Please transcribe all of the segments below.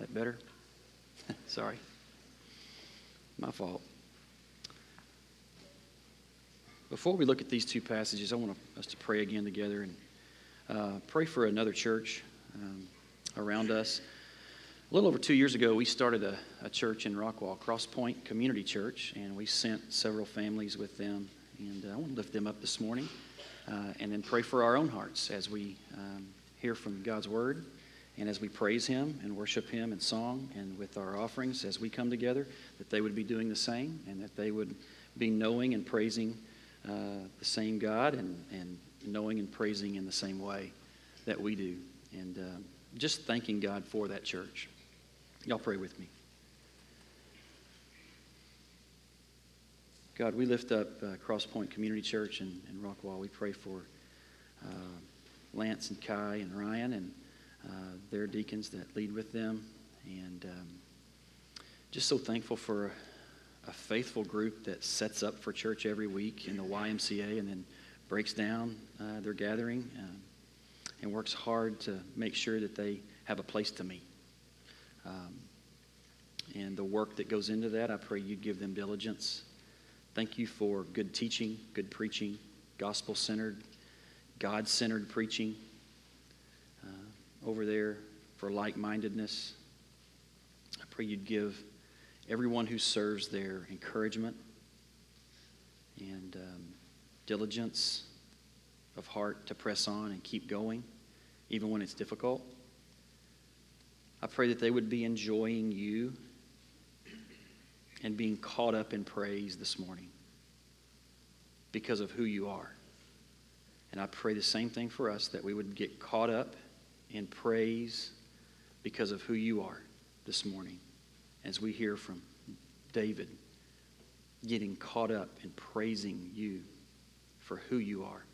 That better? Sorry. My fault. Before we look at these two passages, I want us to pray again together and uh, pray for another church um, around us. A little over two years ago, we started a, a church in Rockwall, Crosspoint Community Church, and we sent several families with them. And uh, I want to lift them up this morning uh, and then pray for our own hearts as we um, hear from God's Word and as we praise Him and worship Him in song and with our offerings as we come together, that they would be doing the same and that they would be knowing and praising uh, the same God and, and knowing and praising in the same way that we do. And uh, just thanking God for that church. Y'all pray with me. God, we lift up uh, Crosspoint Community Church in, in Rockwall. We pray for uh, Lance and Kai and Ryan and uh, their deacons that lead with them. And um, just so thankful for a, faithful group that sets up for church every week in the YMCA and then breaks down uh, their gathering um, and works hard to make sure that they have a place to meet. Um, and the work that goes into that, I pray you give them diligence. Thank you for good teaching, good preaching, gospel centered, God centered preaching uh, over there, for like mindedness. I pray you'd give everyone who serves there encouragement and um, diligence of heart to press on and keep going, even when it's difficult. I pray that they would be enjoying you and being caught up in praise this morning because of who you are. And I pray the same thing for us that we would get caught up in praise because of who you are this morning as we hear from David getting caught up in praising you for who you are.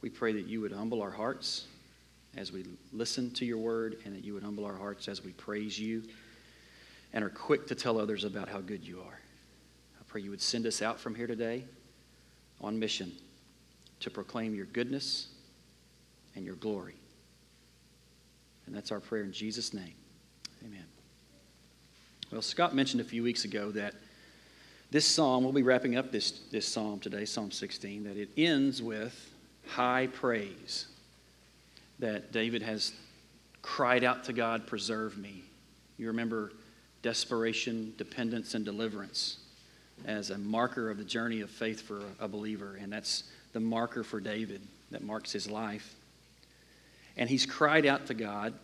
We pray that you would humble our hearts as we listen to your word and that you would humble our hearts as we praise you and are quick to tell others about how good you are. I pray you would send us out from here today on mission to proclaim your goodness and your glory. And that's our prayer in Jesus' name. Amen. Well, Scott mentioned a few weeks ago that this psalm, we'll be wrapping up this, this psalm today, Psalm 16, that it ends with high praise that David has cried out to God, Preserve me. You remember desperation, dependence, and deliverance as a marker of the journey of faith for a believer. And that's the marker for David that marks his life. And he's cried out to God,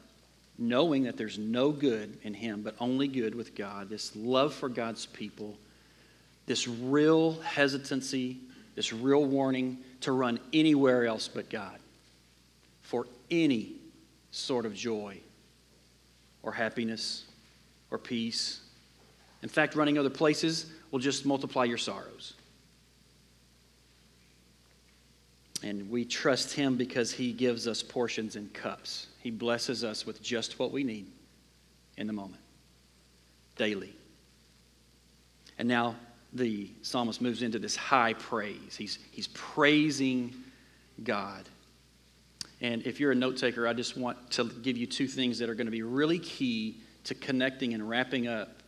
knowing that there's no good in him, but only good with God. This love for God's people, this real hesitancy, this real warning to run anywhere else but God for any sort of joy or happiness or peace. In fact, running other places will just multiply your sorrows. And we trust Him because He gives us portions and cups. He blesses us with just what we need in the moment, daily. And now the psalmist moves into this high praise. He's, he's praising God. And if you're a note taker, I just want to give you two things that are going to be really key to connecting and wrapping up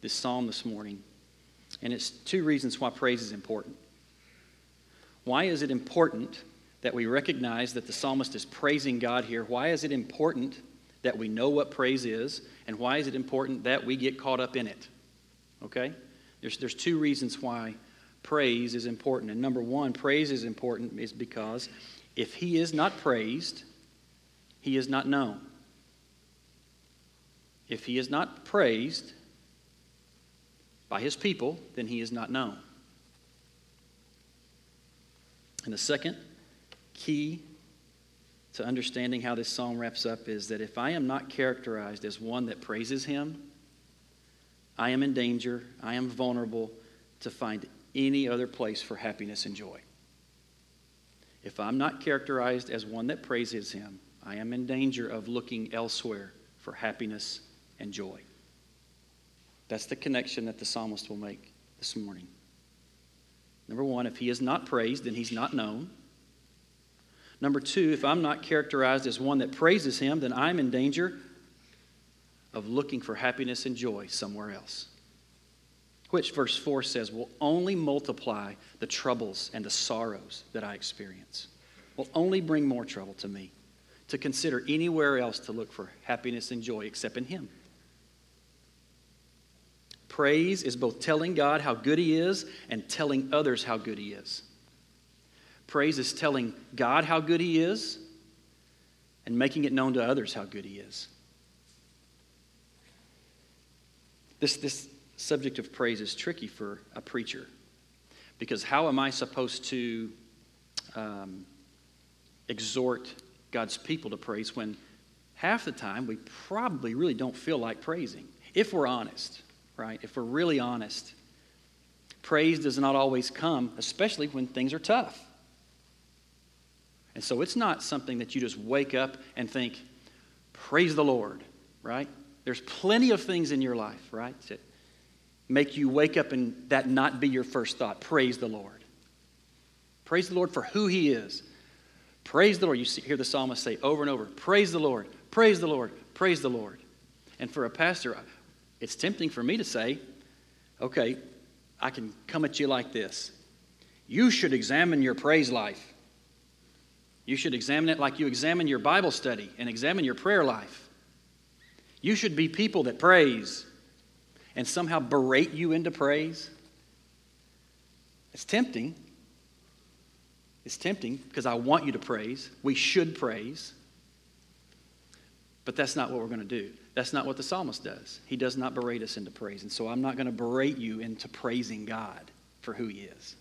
this psalm this morning. And it's two reasons why praise is important. Why is it important that we recognize that the psalmist is praising God here? Why is it important that we know what praise is? And why is it important that we get caught up in it? Okay? There's, there's two reasons why praise is important. And number one, praise is important is because if he is not praised, he is not known. If he is not praised by his people, then he is not known. And the second key to understanding how this psalm wraps up is that if I am not characterized as one that praises him, I am in danger, I am vulnerable to find any other place for happiness and joy. If I'm not characterized as one that praises him, I am in danger of looking elsewhere for happiness and joy. That's the connection that the psalmist will make this morning. Number one, if he is not praised, then he's not known. Number two, if I'm not characterized as one that praises Him, then I'm in danger of looking for happiness and joy somewhere else. Which, verse 4 says, will only multiply the troubles and the sorrows that I experience, will only bring more trouble to me to consider anywhere else to look for happiness and joy except in Him. Praise is both telling God how good He is and telling others how good He is. Praise is telling God how good He is and making it known to others how good He is. This, this subject of praise is tricky for a preacher because how am I supposed to um, exhort God's people to praise when half the time we probably really don't feel like praising, if we're honest, right? If we're really honest. Praise does not always come, especially when things are tough. And so it's not something that you just wake up and think, praise the Lord, right? There's plenty of things in your life, right, that make you wake up and that not be your first thought. Praise the Lord. Praise the Lord for who He is. Praise the Lord. You hear the psalmist say over and over, Praise the Lord, praise the Lord, praise the Lord. And for a pastor, it's tempting for me to say, okay, I can come at you like this. You should examine your praise life. You should examine it like you examine your Bible study and examine your prayer life. You should be people that praise and somehow berate you into praise. It's tempting. It's tempting because I want you to praise. We should praise. But that's not what we're going to do. That's not what the psalmist does. He does not berate us into praise. And so I'm not going to berate you into praising God for who He is.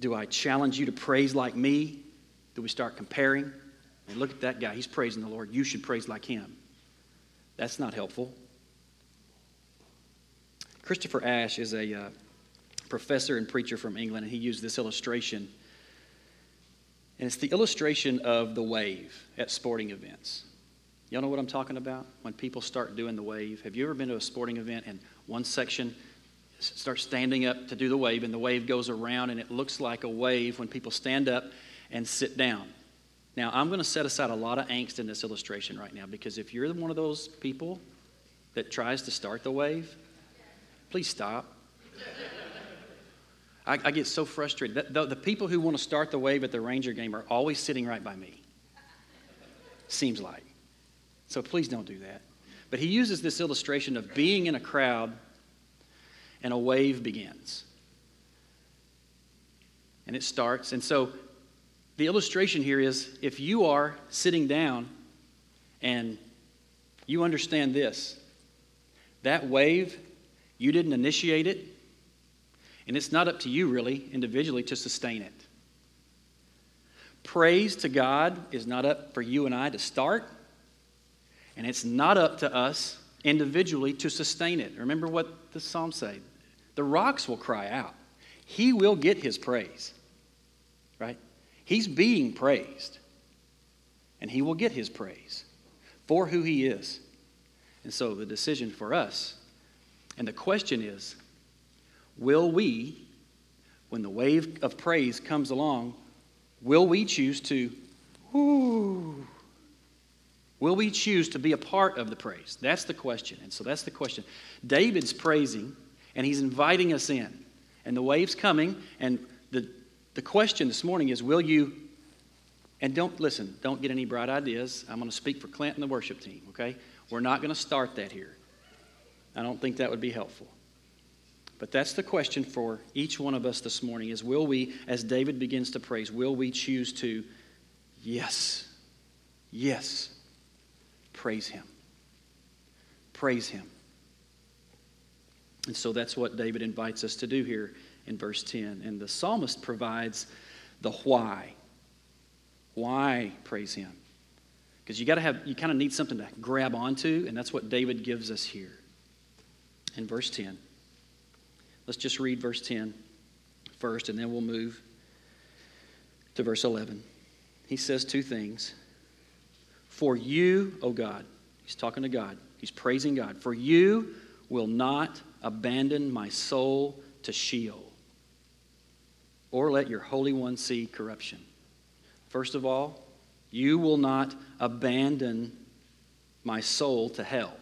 Do I challenge you to praise like me? Do we start comparing? And look at that guy. He's praising the Lord. You should praise like him. That's not helpful. Christopher Ash is a uh, professor and preacher from England, and he used this illustration. And it's the illustration of the wave at sporting events. Y'all know what I'm talking about? When people start doing the wave. Have you ever been to a sporting event and one section starts standing up to do the wave, and the wave goes around, and it looks like a wave when people stand up and sit down? Now, I'm going to set aside a lot of angst in this illustration right now because if you're one of those people that tries to start the wave, please stop. I, I get so frustrated. The, the, the people who want to start the wave at the Ranger game are always sitting right by me. Seems like. So please don't do that. But he uses this illustration of being in a crowd and a wave begins. And it starts. And so the illustration here is if you are sitting down and you understand this, that wave, you didn't initiate it, and it's not up to you, really, individually, to sustain it. Praise to God is not up for you and I to start, and it's not up to us individually to sustain it. Remember what the Psalms say the rocks will cry out, He will get His praise. Right? He's being praised, and He will get His praise for who He is. And so the decision for us, and the question is, Will we, when the wave of praise comes along, will we choose to, will we choose to be a part of the praise? That's the question. And so that's the question. David's praising, and he's inviting us in. And the wave's coming, and the, the question this morning is will you, and don't listen, don't get any bright ideas. I'm going to speak for Clint and the worship team, okay? We're not going to start that here. I don't think that would be helpful. But that's the question for each one of us this morning is will we, as David begins to praise, will we choose to, yes, yes, praise him? Praise him. And so that's what David invites us to do here in verse 10. And the psalmist provides the why. Why praise him? Because you got to have, you kind of need something to grab onto, and that's what David gives us here in verse 10. Let's just read verse 10 first, and then we'll move to verse 11. He says two things. For you, O God, he's talking to God, he's praising God. For you will not abandon my soul to Sheol. or let your Holy One see corruption. First of all, you will not abandon my soul to hell.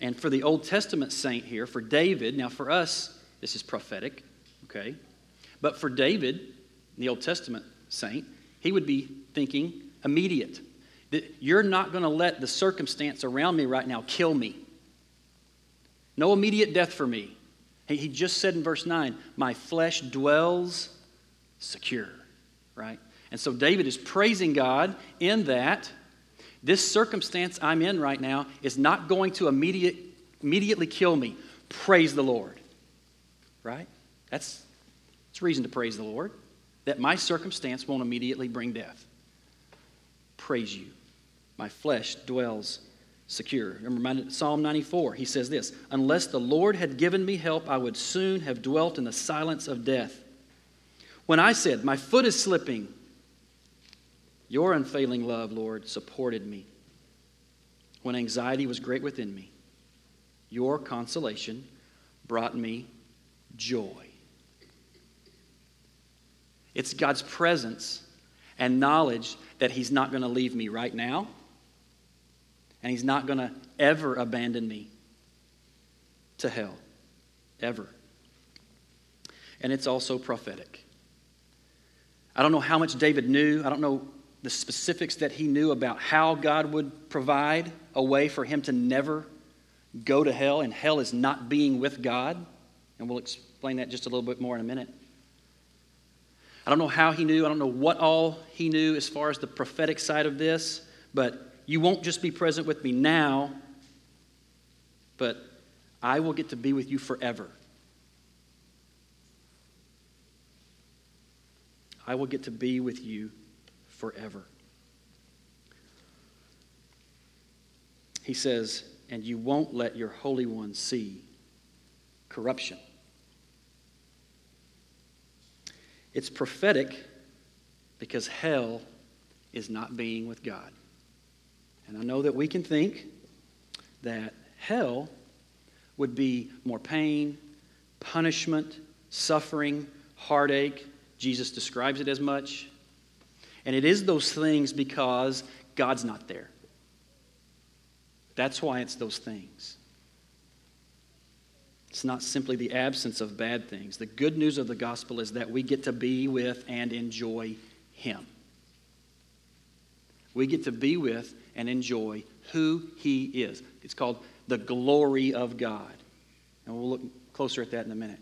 And for the Old Testament saint here, for David, now for us, this is prophetic, okay? But for David, the Old Testament saint, he would be thinking immediate. That you're not going to let the circumstance around me right now kill me. No immediate death for me. He just said in verse 9, My flesh dwells secure, right? And so David is praising God in that this circumstance I'm in right now is not going to immediate, immediately kill me. Praise the Lord, right? That's, that's reason to praise the Lord, that my circumstance won't immediately bring death. Praise you. My flesh dwells secure. Remember Psalm 94, he says this Unless the Lord had given me help, I would soon have dwelt in the silence of death. When I said, My foot is slipping, your unfailing love, Lord, supported me. When anxiety was great within me, your consolation brought me joy. It's God's presence and knowledge that He's not going to leave me right now and He's not going to ever abandon me to hell. Ever. And it's also prophetic. I don't know how much David knew. I don't know the specifics that he knew about how God would provide a way for him to never go to hell, and hell is not being with God. And we'll explain that just a little bit more in a minute. I don't know how he knew. I don't know what all he knew as far as the prophetic side of this, but you won't just be present with me now, but I will get to be with you forever. I will get to be with you forever. He says, and you won't let your Holy One see corruption. It's prophetic because hell is not being with God. And I know that we can think that hell would be more pain, punishment, suffering, heartache. Jesus describes it as much. And it is those things because God's not there. That's why it's those things. It's not simply the absence of bad things. The good news of the gospel is that we get to be with and enjoy Him. We get to be with and enjoy who He is. It's called the glory of God. And we'll look closer at that in a minute.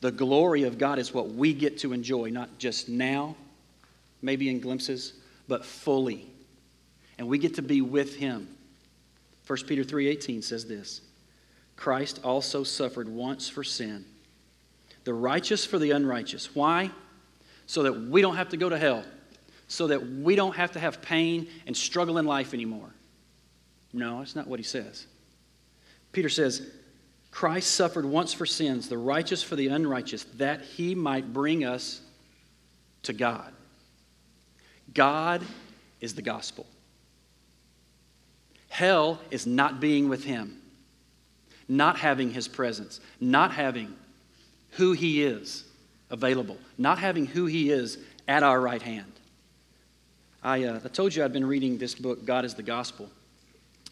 The glory of God is what we get to enjoy, not just now, maybe in glimpses, but fully. And we get to be with Him. 1 Peter 3:18 says this. Christ also suffered once for sin, the righteous for the unrighteous. Why? So that we don't have to go to hell so that we don't have to have pain and struggle in life anymore. No, that's not what he says. Peter says, Christ suffered once for sins, the righteous for the unrighteous, that he might bring us to God. God is the gospel. Hell is not being with him, not having his presence, not having who he is available, not having who he is at our right hand. I, uh, I told you I'd been reading this book, God is the Gospel,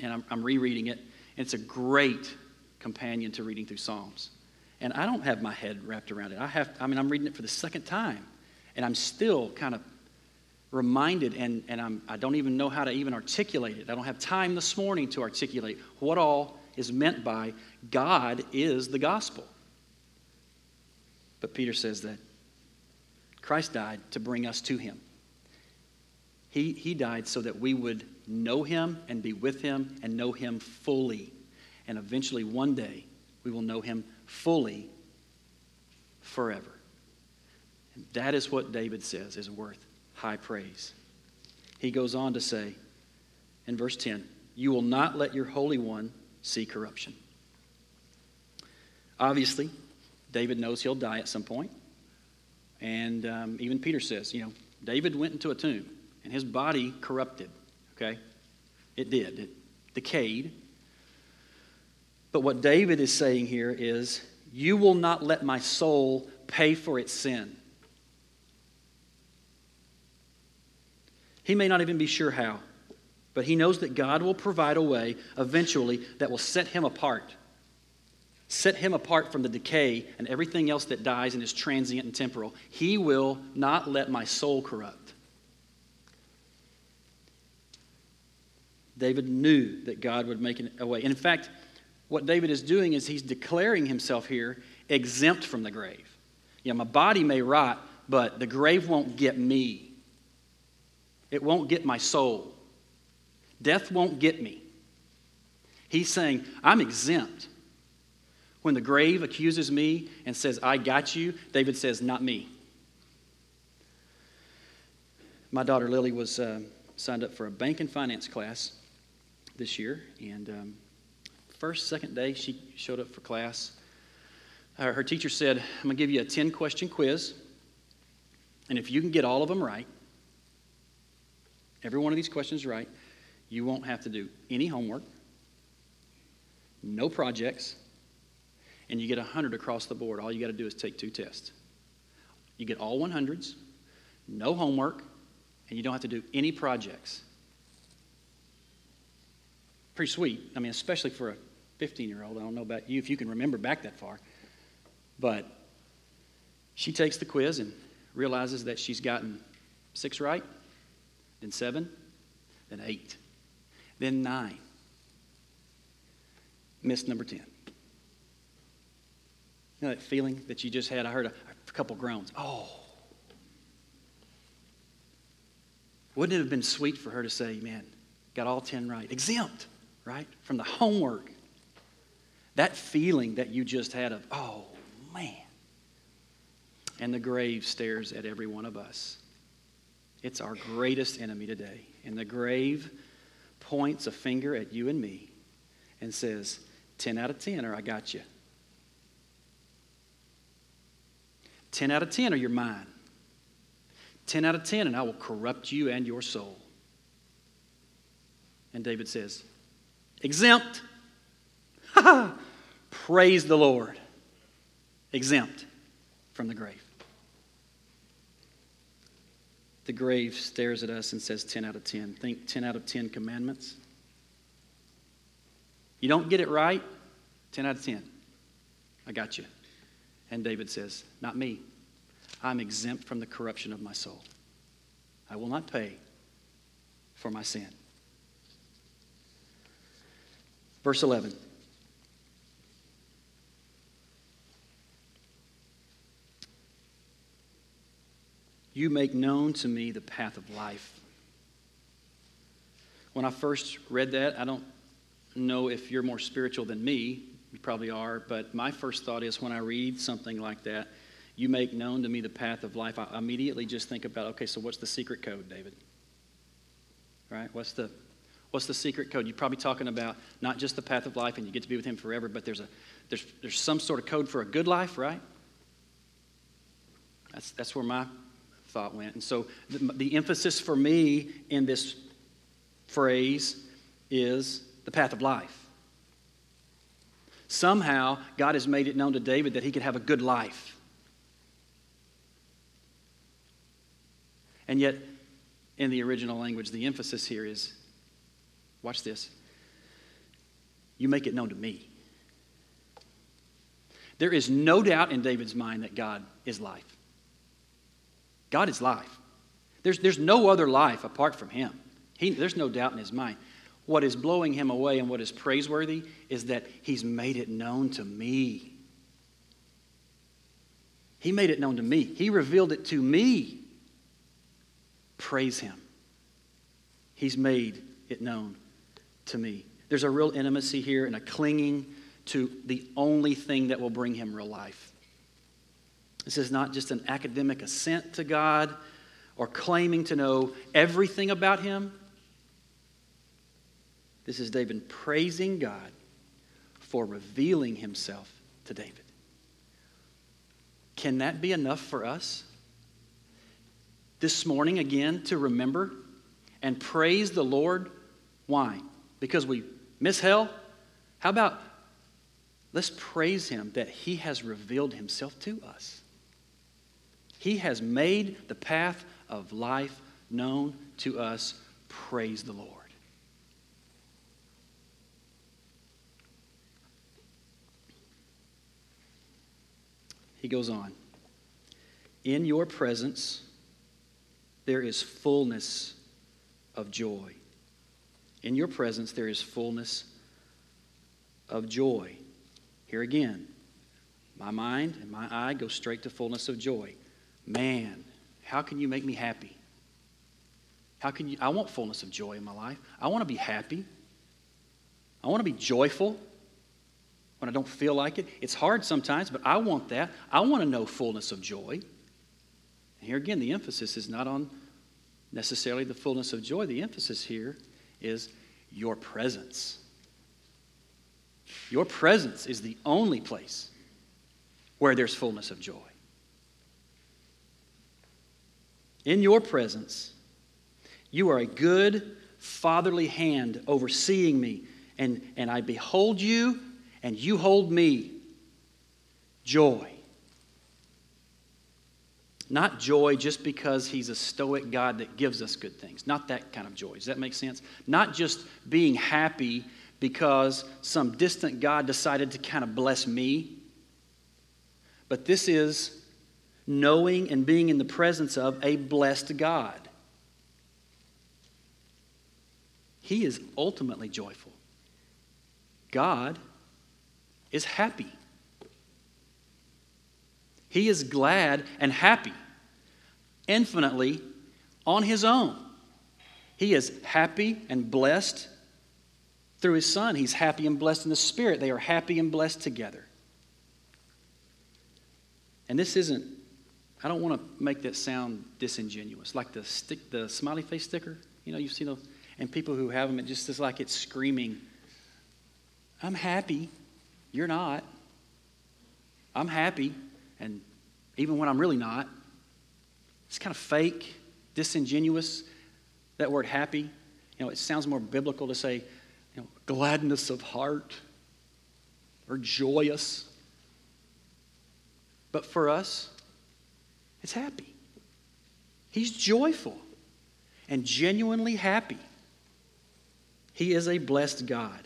and I'm, I'm rereading it. And it's a great companion to reading through Psalms. And I don't have my head wrapped around it. I have, I mean, I'm reading it for the second time, and I'm still kind of reminded, and, and I'm, I don't even know how to even articulate it. I don't have time this morning to articulate what all is meant by God is the gospel. But Peter says that Christ died to bring us to him. He, he died so that we would know him and be with him and know him fully. And eventually, one day, we will know him fully forever. And that is what David says is worth high praise. He goes on to say in verse 10 You will not let your Holy One see corruption. Obviously, David knows he'll die at some point. And um, even Peter says, you know, David went into a tomb and his body corrupted, okay? It did, it decayed. But what David is saying here is, You will not let my soul pay for its sin. He may not even be sure how, but he knows that God will provide a way eventually that will set him apart. Set him apart from the decay and everything else that dies and is transient and temporal. He will not let my soul corrupt. David knew that God would make a way. And In fact, what David is doing is he's declaring himself here exempt from the grave. Yeah, my body may rot, but the grave won't get me. It won't get my soul. Death won't get me. He's saying, I'm exempt. When the grave accuses me and says, I got you, David says, Not me. My daughter Lily was uh, signed up for a bank and finance class this year, and um, first, second day she showed up for class. Uh, her teacher said, I'm going to give you a 10 question quiz, and if you can get all of them right, every one of these questions right, you won't have to do any homework, no projects, and you get 100 across the board. All you got to do is take two tests. You get all 100s, no homework, and you don't have to do any projects. Pretty sweet. I mean, especially for a 15 year old. I don't know about you if you can remember back that far. But she takes the quiz and realizes that she's gotten six right, then seven, then eight, then nine. Missed number 10. You know that feeling that you just had? I heard a, a couple groans. Oh. Wouldn't it have been sweet for her to say, man, got all 10 right? Exempt, right? From the homework. That feeling that you just had of, oh, man. And the grave stares at every one of us. It's our greatest enemy today. And the grave points a finger at you and me and says, 10 out of 10, or I got you. 10 out of 10, or you're mine. 10 out of 10, and I will corrupt you and your soul. And David says, exempt. Praise the Lord. Exempt from the grave. The grave stares at us and says 10 out of 10. Think 10 out of 10 commandments. You don't get it right, 10 out of 10. I got you. And David says, Not me. I'm exempt from the corruption of my soul. I will not pay for my sin. Verse 11. You make known to me the path of life. When I first read that, I don't know if you're more spiritual than me. You probably are. But my first thought is when I read something like that, you make known to me the path of life, I immediately just think about, okay, so what's the secret code, David? Right? What's the what's the secret code? You're probably talking about not just the path of life and you get to be with him forever, but there's a there's there's some sort of code for a good life, right? That's that's where my thought went. And so the, the emphasis for me in this phrase is the path of life. Somehow, God has made it known to David that he could have a good life. And yet, in the original language, the emphasis here is watch this. You make it known to me. There is no doubt in David's mind that God is life. God is life. There's, there's no other life apart from Him. He, there's no doubt in his mind. What is blowing him away and what is praiseworthy is that He's made it known to me. He made it known to me, He revealed it to me. Praise Him. He's made it known to me. There's a real intimacy here and a clinging to the only thing that will bring him real life. This is not just an academic assent to God or claiming to know everything about Him. This is David praising God for revealing Himself to David. Can that be enough for us? This morning, again, to remember and praise the Lord. Why? Because we miss hell? How about let's praise Him that He has revealed Himself to us? He has made the path of life known to us. Praise the Lord. He goes on. In your presence, there is fullness of joy. In your presence, there is fullness of joy. Here again, my mind and my eye go straight to fullness of joy. Man, how can you make me happy? How can you? I want fullness of joy in my life. I want to be happy. I want to be joyful when I don't feel like it. It's hard sometimes, but I want that. I want to know fullness of joy. And here again, the emphasis is not on necessarily the fullness of joy. The emphasis here is your presence. Your presence is the only place where there's fullness of joy. In your presence, you are a good fatherly hand overseeing me, and, and I behold you, and you hold me. Joy. Not joy just because he's a stoic God that gives us good things. Not that kind of joy. Does that make sense? Not just being happy because some distant God decided to kind of bless me. But this is knowing and being in the presence of a blessed God. He is ultimately joyful. God is happy. He is glad and happy infinitely on his own. He is happy and blessed through his son. He's happy and blessed in the Spirit. They are happy and blessed together. And this isn't, I don't want to make that sound disingenuous. Like the stick, the smiley face sticker, you know, you've seen those, and people who have them, it just is like it's screaming, I'm happy. You're not. I'm happy. And even when I'm really not, it's kind of fake, disingenuous, that word happy. You know, it sounds more biblical to say, you know, gladness of heart or joyous. But for us, it's happy. He's joyful and genuinely happy. He is a blessed God.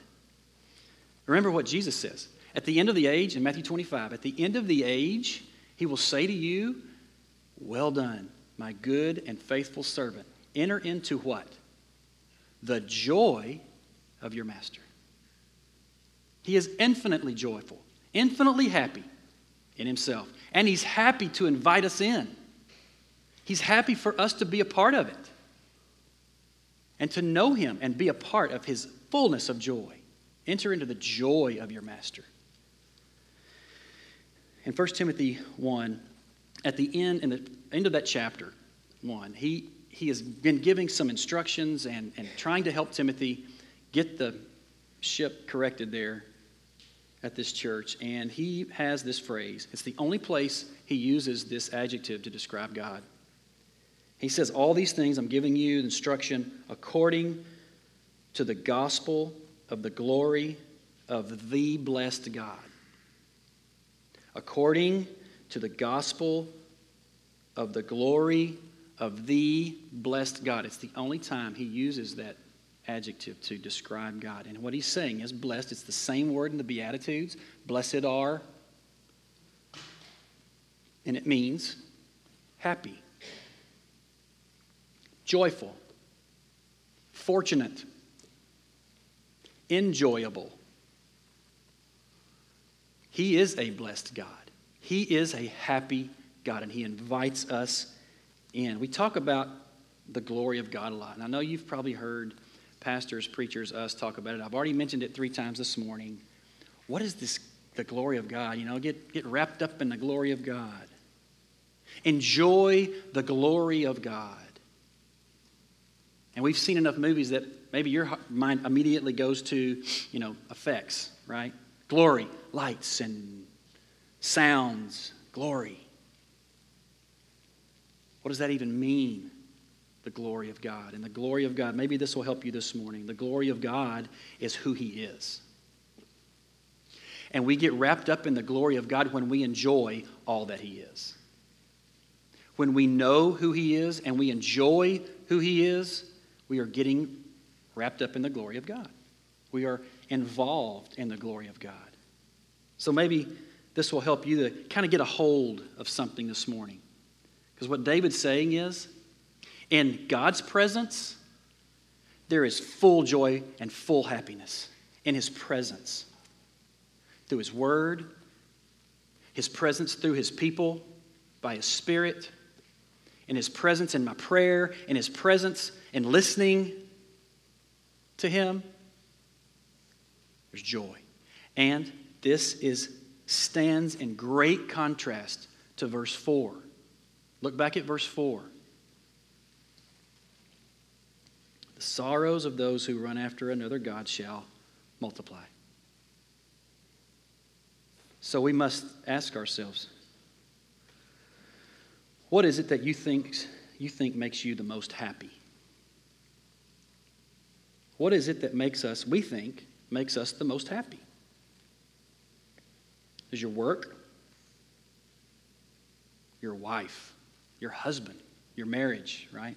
Remember what Jesus says. At the end of the age, in Matthew 25, at the end of the age, he will say to you, Well done, my good and faithful servant. Enter into what? The joy of your master. He is infinitely joyful, infinitely happy in himself. And he's happy to invite us in. He's happy for us to be a part of it and to know him and be a part of his fullness of joy. Enter into the joy of your master. In 1 Timothy 1, at the end, in the end of that chapter 1, he, he has been giving some instructions and, and trying to help Timothy get the ship corrected there at this church. And he has this phrase. It's the only place he uses this adjective to describe God. He says, All these things I'm giving you instruction according to the gospel of the glory of the blessed God. According to the gospel of the glory of the blessed God. It's the only time he uses that adjective to describe God. And what he's saying is blessed. It's the same word in the Beatitudes. Blessed are. And it means happy, joyful, fortunate, enjoyable. He is a blessed God. He is a happy God, and He invites us in. We talk about the glory of God a lot. And I know you've probably heard pastors, preachers, us talk about it. I've already mentioned it three times this morning. What is this, the glory of God? You know, get, get wrapped up in the glory of God. Enjoy the glory of God. And we've seen enough movies that maybe your mind immediately goes to, you know, effects, right? Glory, lights and sounds, glory. What does that even mean? The glory of God. And the glory of God, maybe this will help you this morning. The glory of God is who He is. And we get wrapped up in the glory of God when we enjoy all that He is. when we know who He is and we enjoy who He is, we are getting wrapped up in the glory of God. We are involved in the glory of God. So maybe this will help you to kind of get a hold of something this morning. Because what David's saying is, in God's presence, there is full joy and full happiness in His presence. Through His Word, His presence through His people, by His Spirit, in His presence in my prayer, in His presence in listening to Him, there's joy. And this is stands in great contrast to verse 4. Look back at verse 4. The sorrows of those who run after another God shall multiply. So we must ask ourselves what is it that you think, you think makes you the most happy? What is it that makes us, we think, makes us the most happy? Is your work, your wife, your husband, your marriage, right?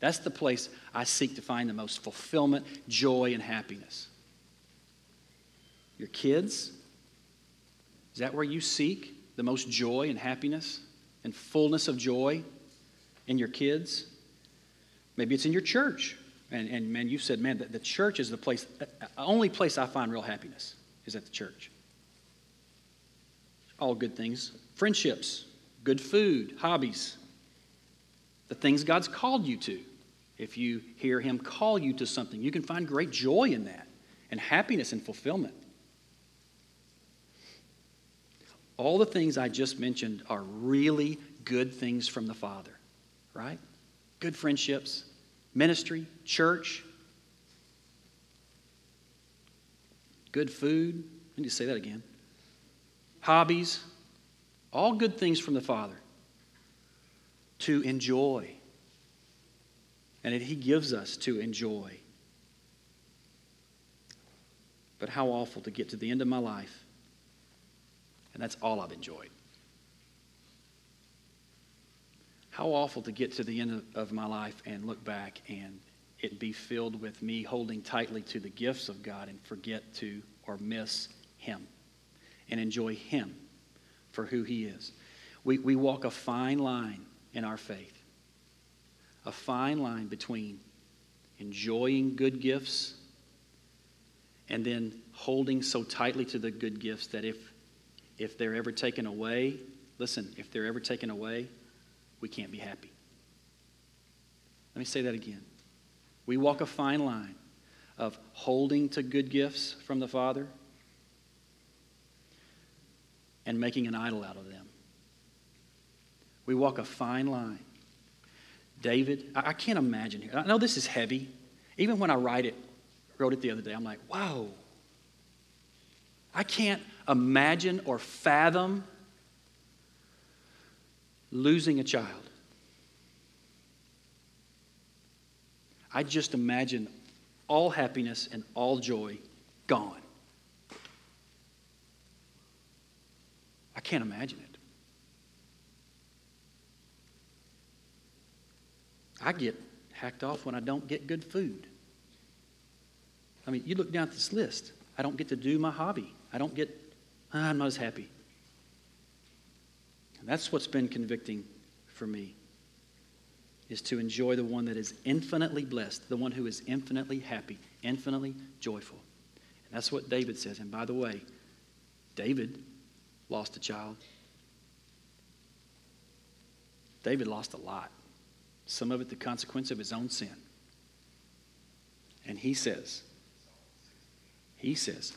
That's the place I seek to find the most fulfillment, joy, and happiness. Your kids, is that where you seek the most joy and happiness and fullness of joy in your kids? Maybe it's in your church. And, and man, you said, man, the, the church is the place, the only place I find real happiness is at the church. All good things friendships, good food, hobbies, the things God's called you to. If you hear Him call you to something, you can find great joy in that and happiness and fulfillment. All the things I just mentioned are really good things from the Father, right? Good friendships, ministry, church, good food. I need to say that again. Hobbies, all good things from the Father to enjoy. And that He gives us to enjoy. But how awful to get to the end of my life, and that's all I've enjoyed. How awful to get to the end of my life and look back and it be filled with me holding tightly to the gifts of God and forget to or miss Him and enjoy Him for who He is. We, we walk a fine line in our faith, a fine line between enjoying good gifts and then holding so tightly to the good gifts that if, if they're ever taken away, listen, if they're ever taken away, we can't be happy. Let me say that again. We walk a fine line of holding to good gifts from the Father and making an idol out of them. We walk a fine line. David, I, can't imagine here. I know this is heavy. Even when I write it, wrote it the other day, I'm like, wow. I can't imagine or fathom losing a child. I just imagine all happiness and all joy gone. I can't imagine it. I get hacked off when I don't get good food. I mean, you look down at this list. I don't get to do my hobby. I don't get, ah, I'm not as happy. And that's what's been convicting for me is to enjoy the one that is infinitely blessed, the one who is infinitely happy, infinitely joyful. And that's what David says. And by the way, David lost a child. David lost a lot. Some of it the consequence of his own sin. And he says, he says,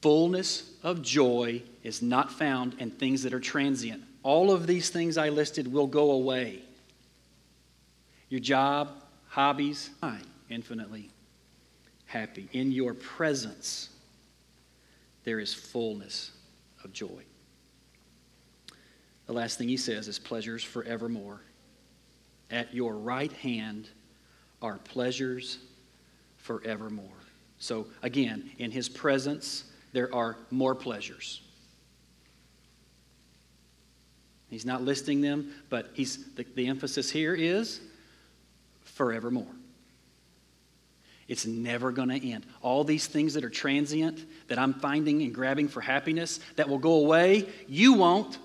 fullness of joy is not found in things that are transient. All of these things I listed will go away. Your job, hobbies, I infinitely happy. In your presence, there is fullness of joy. The last thing he says is pleasures forevermore. At your right hand are pleasures forevermore. So, again, in his presence, there are more pleasures. He's not listing them, but he's, the, the emphasis here is forevermore. It's never going to end. All these things that are transient, that I'm finding and grabbing for happiness, that will go away, you won't.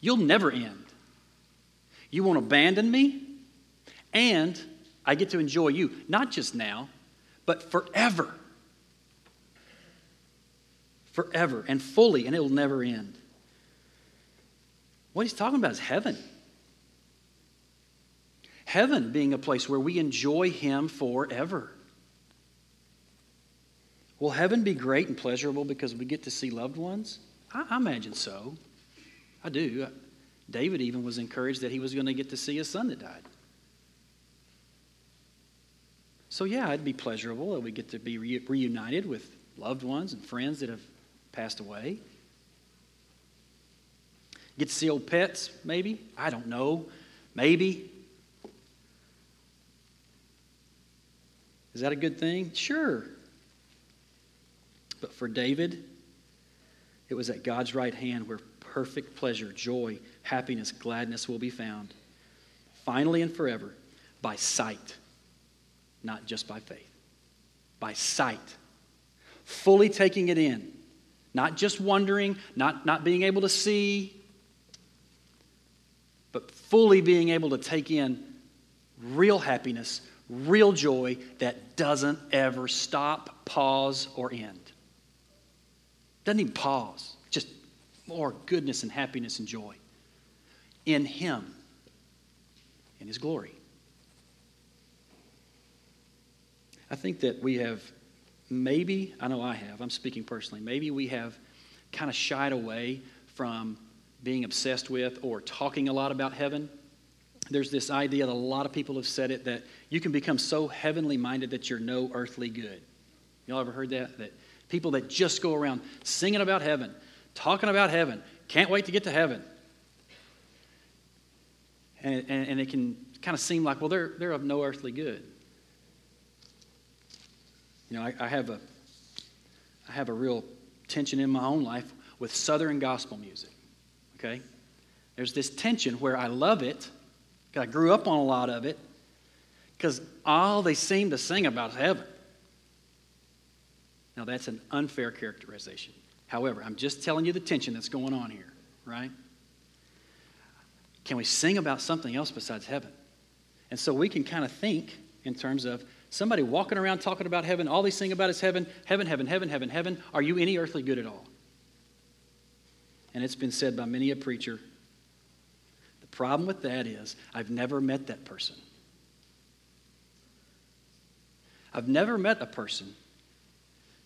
You'll never end. You won't abandon me, and I get to enjoy you, not just now, but forever. Forever and fully, and it will never end. What he's talking about is heaven. Heaven being a place where we enjoy Him forever. Will heaven be great and pleasurable because we get to see loved ones? I, imagine so. I do. David even was encouraged that he was going to get to see his son that died. So, yeah, it'd be pleasurable that we get to be re- reunited with loved ones and friends that have passed away. Get to see old pets, maybe? I don't know. Maybe. Is that a good thing? Sure. But for David, it was at God's right hand where perfect pleasure, joy, happiness, gladness will be found, finally and forever, by sight, not just by faith. By sight. Fully taking it in, not just wondering, not, not being able to see, but fully being able to take in real happiness, real joy that doesn't ever stop, pause, or end. Doesn't even pause, just more goodness and happiness and joy in Him, in His glory. I think that we have maybe, I know I have, I'm speaking personally, maybe we have kind of shied away from being obsessed with or talking a lot about heaven there's this idea that a lot of people have said it that you can become so heavenly minded that you're no earthly good. Y'all ever heard that? That people that just go around singing about heaven, talking about heaven, can't wait to get to heaven. And, and, and it can kind of seem like, well, they're, they're of no earthly good. You know, I, I, have a, I have a real tension in my own life with Southern gospel music. Okay? There's this tension where I love it I grew up on a lot of it because all they seem to sing about is heaven. Now, that's an unfair characterization. However, I'm just telling you the tension that's going on here, right? Can we sing about something else besides heaven? And so we can kind of think in terms of somebody walking around talking about heaven, all they sing about is heaven, heaven, heaven, heaven, heaven, heaven. Are you any earthly good at all? And it's been said by many a preacher The Problem with that is, I've never met that person. I've never met a person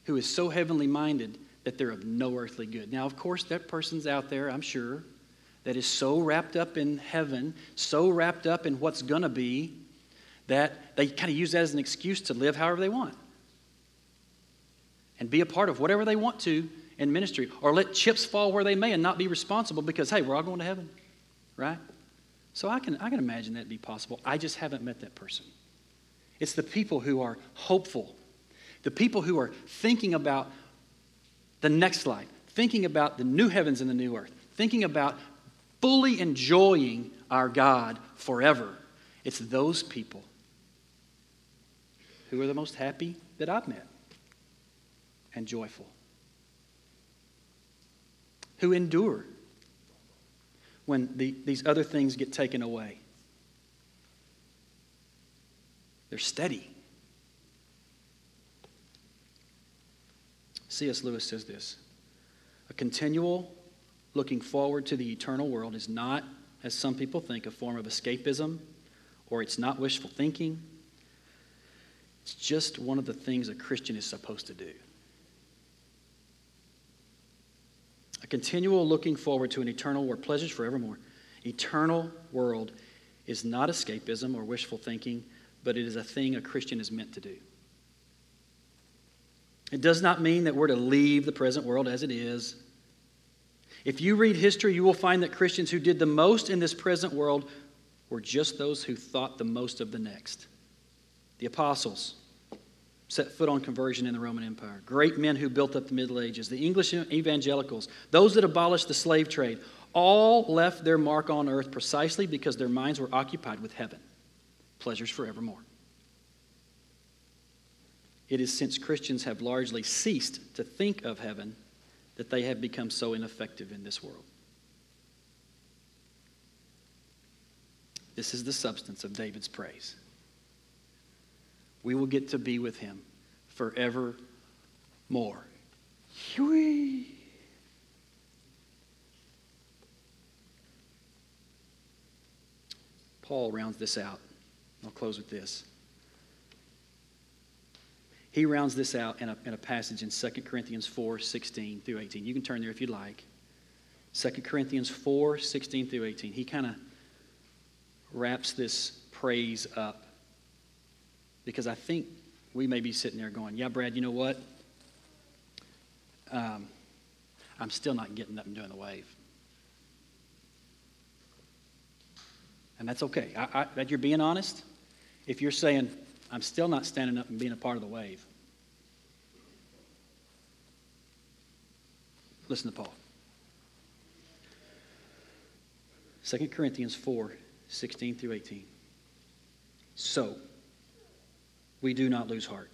who is so heavenly minded that they're of no earthly good. Now, of course, that person's out there, I'm sure, that is so wrapped up in heaven, so wrapped up in what's going to be, that they kind of use that as an excuse to live however they want and be a part of whatever they want to in ministry or let chips fall where they may and not be responsible because, hey, we're all going to heaven, right? So I can, I can imagine that be possible. I just haven't met that person. It's the people who are hopeful, the people who are thinking about the next life, thinking about the new heavens and the new earth, thinking about fully enjoying our God forever. It's those people who are the most happy that I've met and joyful, who endure when the, these other things get taken away. They're steady. C.S. Lewis says this A continual looking forward to the eternal world is not, as some people think, a form of escapism or it's not wishful thinking. It's just one of the things a Christian is supposed to do. A continual looking forward to an eternal where pleasures forevermore. Eternal world is not escapism or wishful thinking, but it is a thing a Christian is meant to do. It does not mean that we're to leave the present world as it is. If you read history, you will find that Christians who did the most in this present world were just those who thought the most of the next. The apostles, set foot on conversion in the Roman Empire, great men who built up the Middle Ages, the English evangelicals, those that abolished the slave trade, all left their mark on earth precisely because their minds were occupied with heaven, pleasures forevermore. It is since Christians have largely ceased to think of heaven that they have become so ineffective in this world. This is the substance of David's praise. We will get to be with him forevermore. Whee! Paul rounds this out. I'll close with this. He rounds this out in a, in a passage in 2 Corinthians 4 16 through 18. You can turn there if you'd like. 2 Corinthians 4 16 through 18. He kind of wraps this praise up because I think we may be sitting there going, Yeah, Brad, you know what? Um, I'm still not getting up and doing the wave. And that's okay. I, I, that you're being honest. If you're saying, I'm still not standing up and being a part of the wave. Listen to Paul. 2 Corinthians 4 16 through 18. So, we do not lose heart.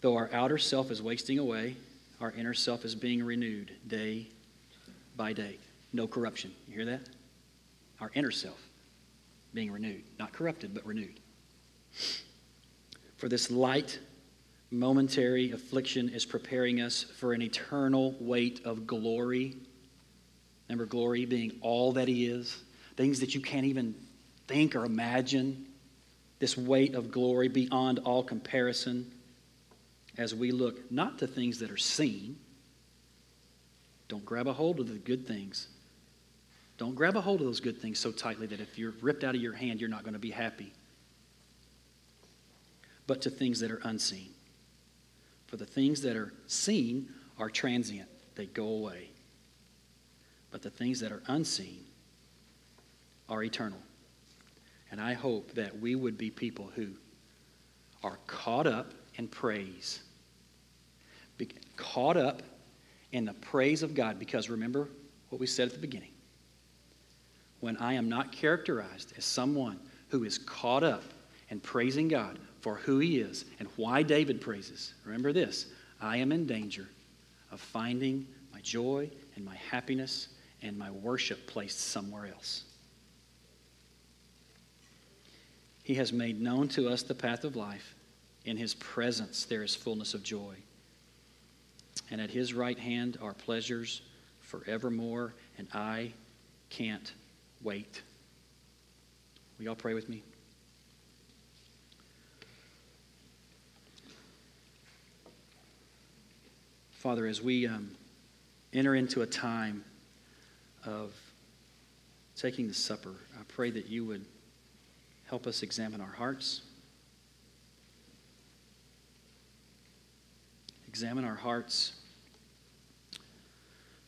Though our outer self is wasting away, our inner self is being renewed day by day. No corruption. You hear that? Our inner self being renewed. Not corrupted, but renewed. For this light, momentary affliction is preparing us for an eternal weight of glory. Remember, glory being all that He is, things that you can't even think or imagine. This weight of glory beyond all comparison as we look not to things that are seen. Don't grab a hold of the good things. Don't grab a hold of those good things so tightly that if you're ripped out of your hand, you're not going to be happy but to things that are unseen. For the things that are seen are transient, they go away. But the things that are unseen are eternal. And I hope that we would be people who are caught up in praise, be caught up in the praise of God, because remember what we said at the beginning. When I am not characterized as someone who is caught up in praising God, for who he is and why David praises. Remember this I am in danger of finding my joy and my happiness and my worship placed somewhere else. He has made known to us the path of life. In his presence there is fullness of joy. And at his right hand are pleasures forevermore, and I can't wait. Will y'all pray with me? Father, as we um, enter into a time of taking the supper, I pray that you would help us examine our hearts. Examine our hearts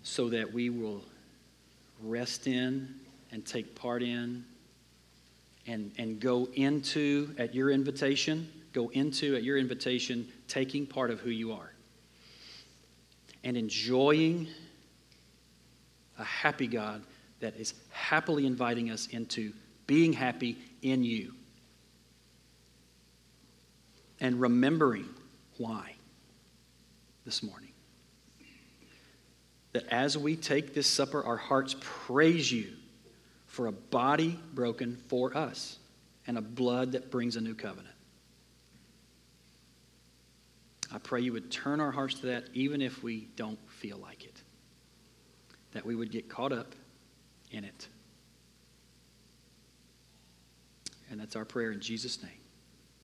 so that we will rest in and take part in and, and go into, at your invitation, go into, at your invitation, taking part of who you are and enjoying a happy God that is happily inviting us into being happy in you. And remembering why this morning. That as we take this supper, our hearts praise you for a body broken for us and a blood that brings a new covenant. I pray you would turn our hearts to that even if we don't feel like it. That we would get caught up in it. And that's our prayer in Jesus' name.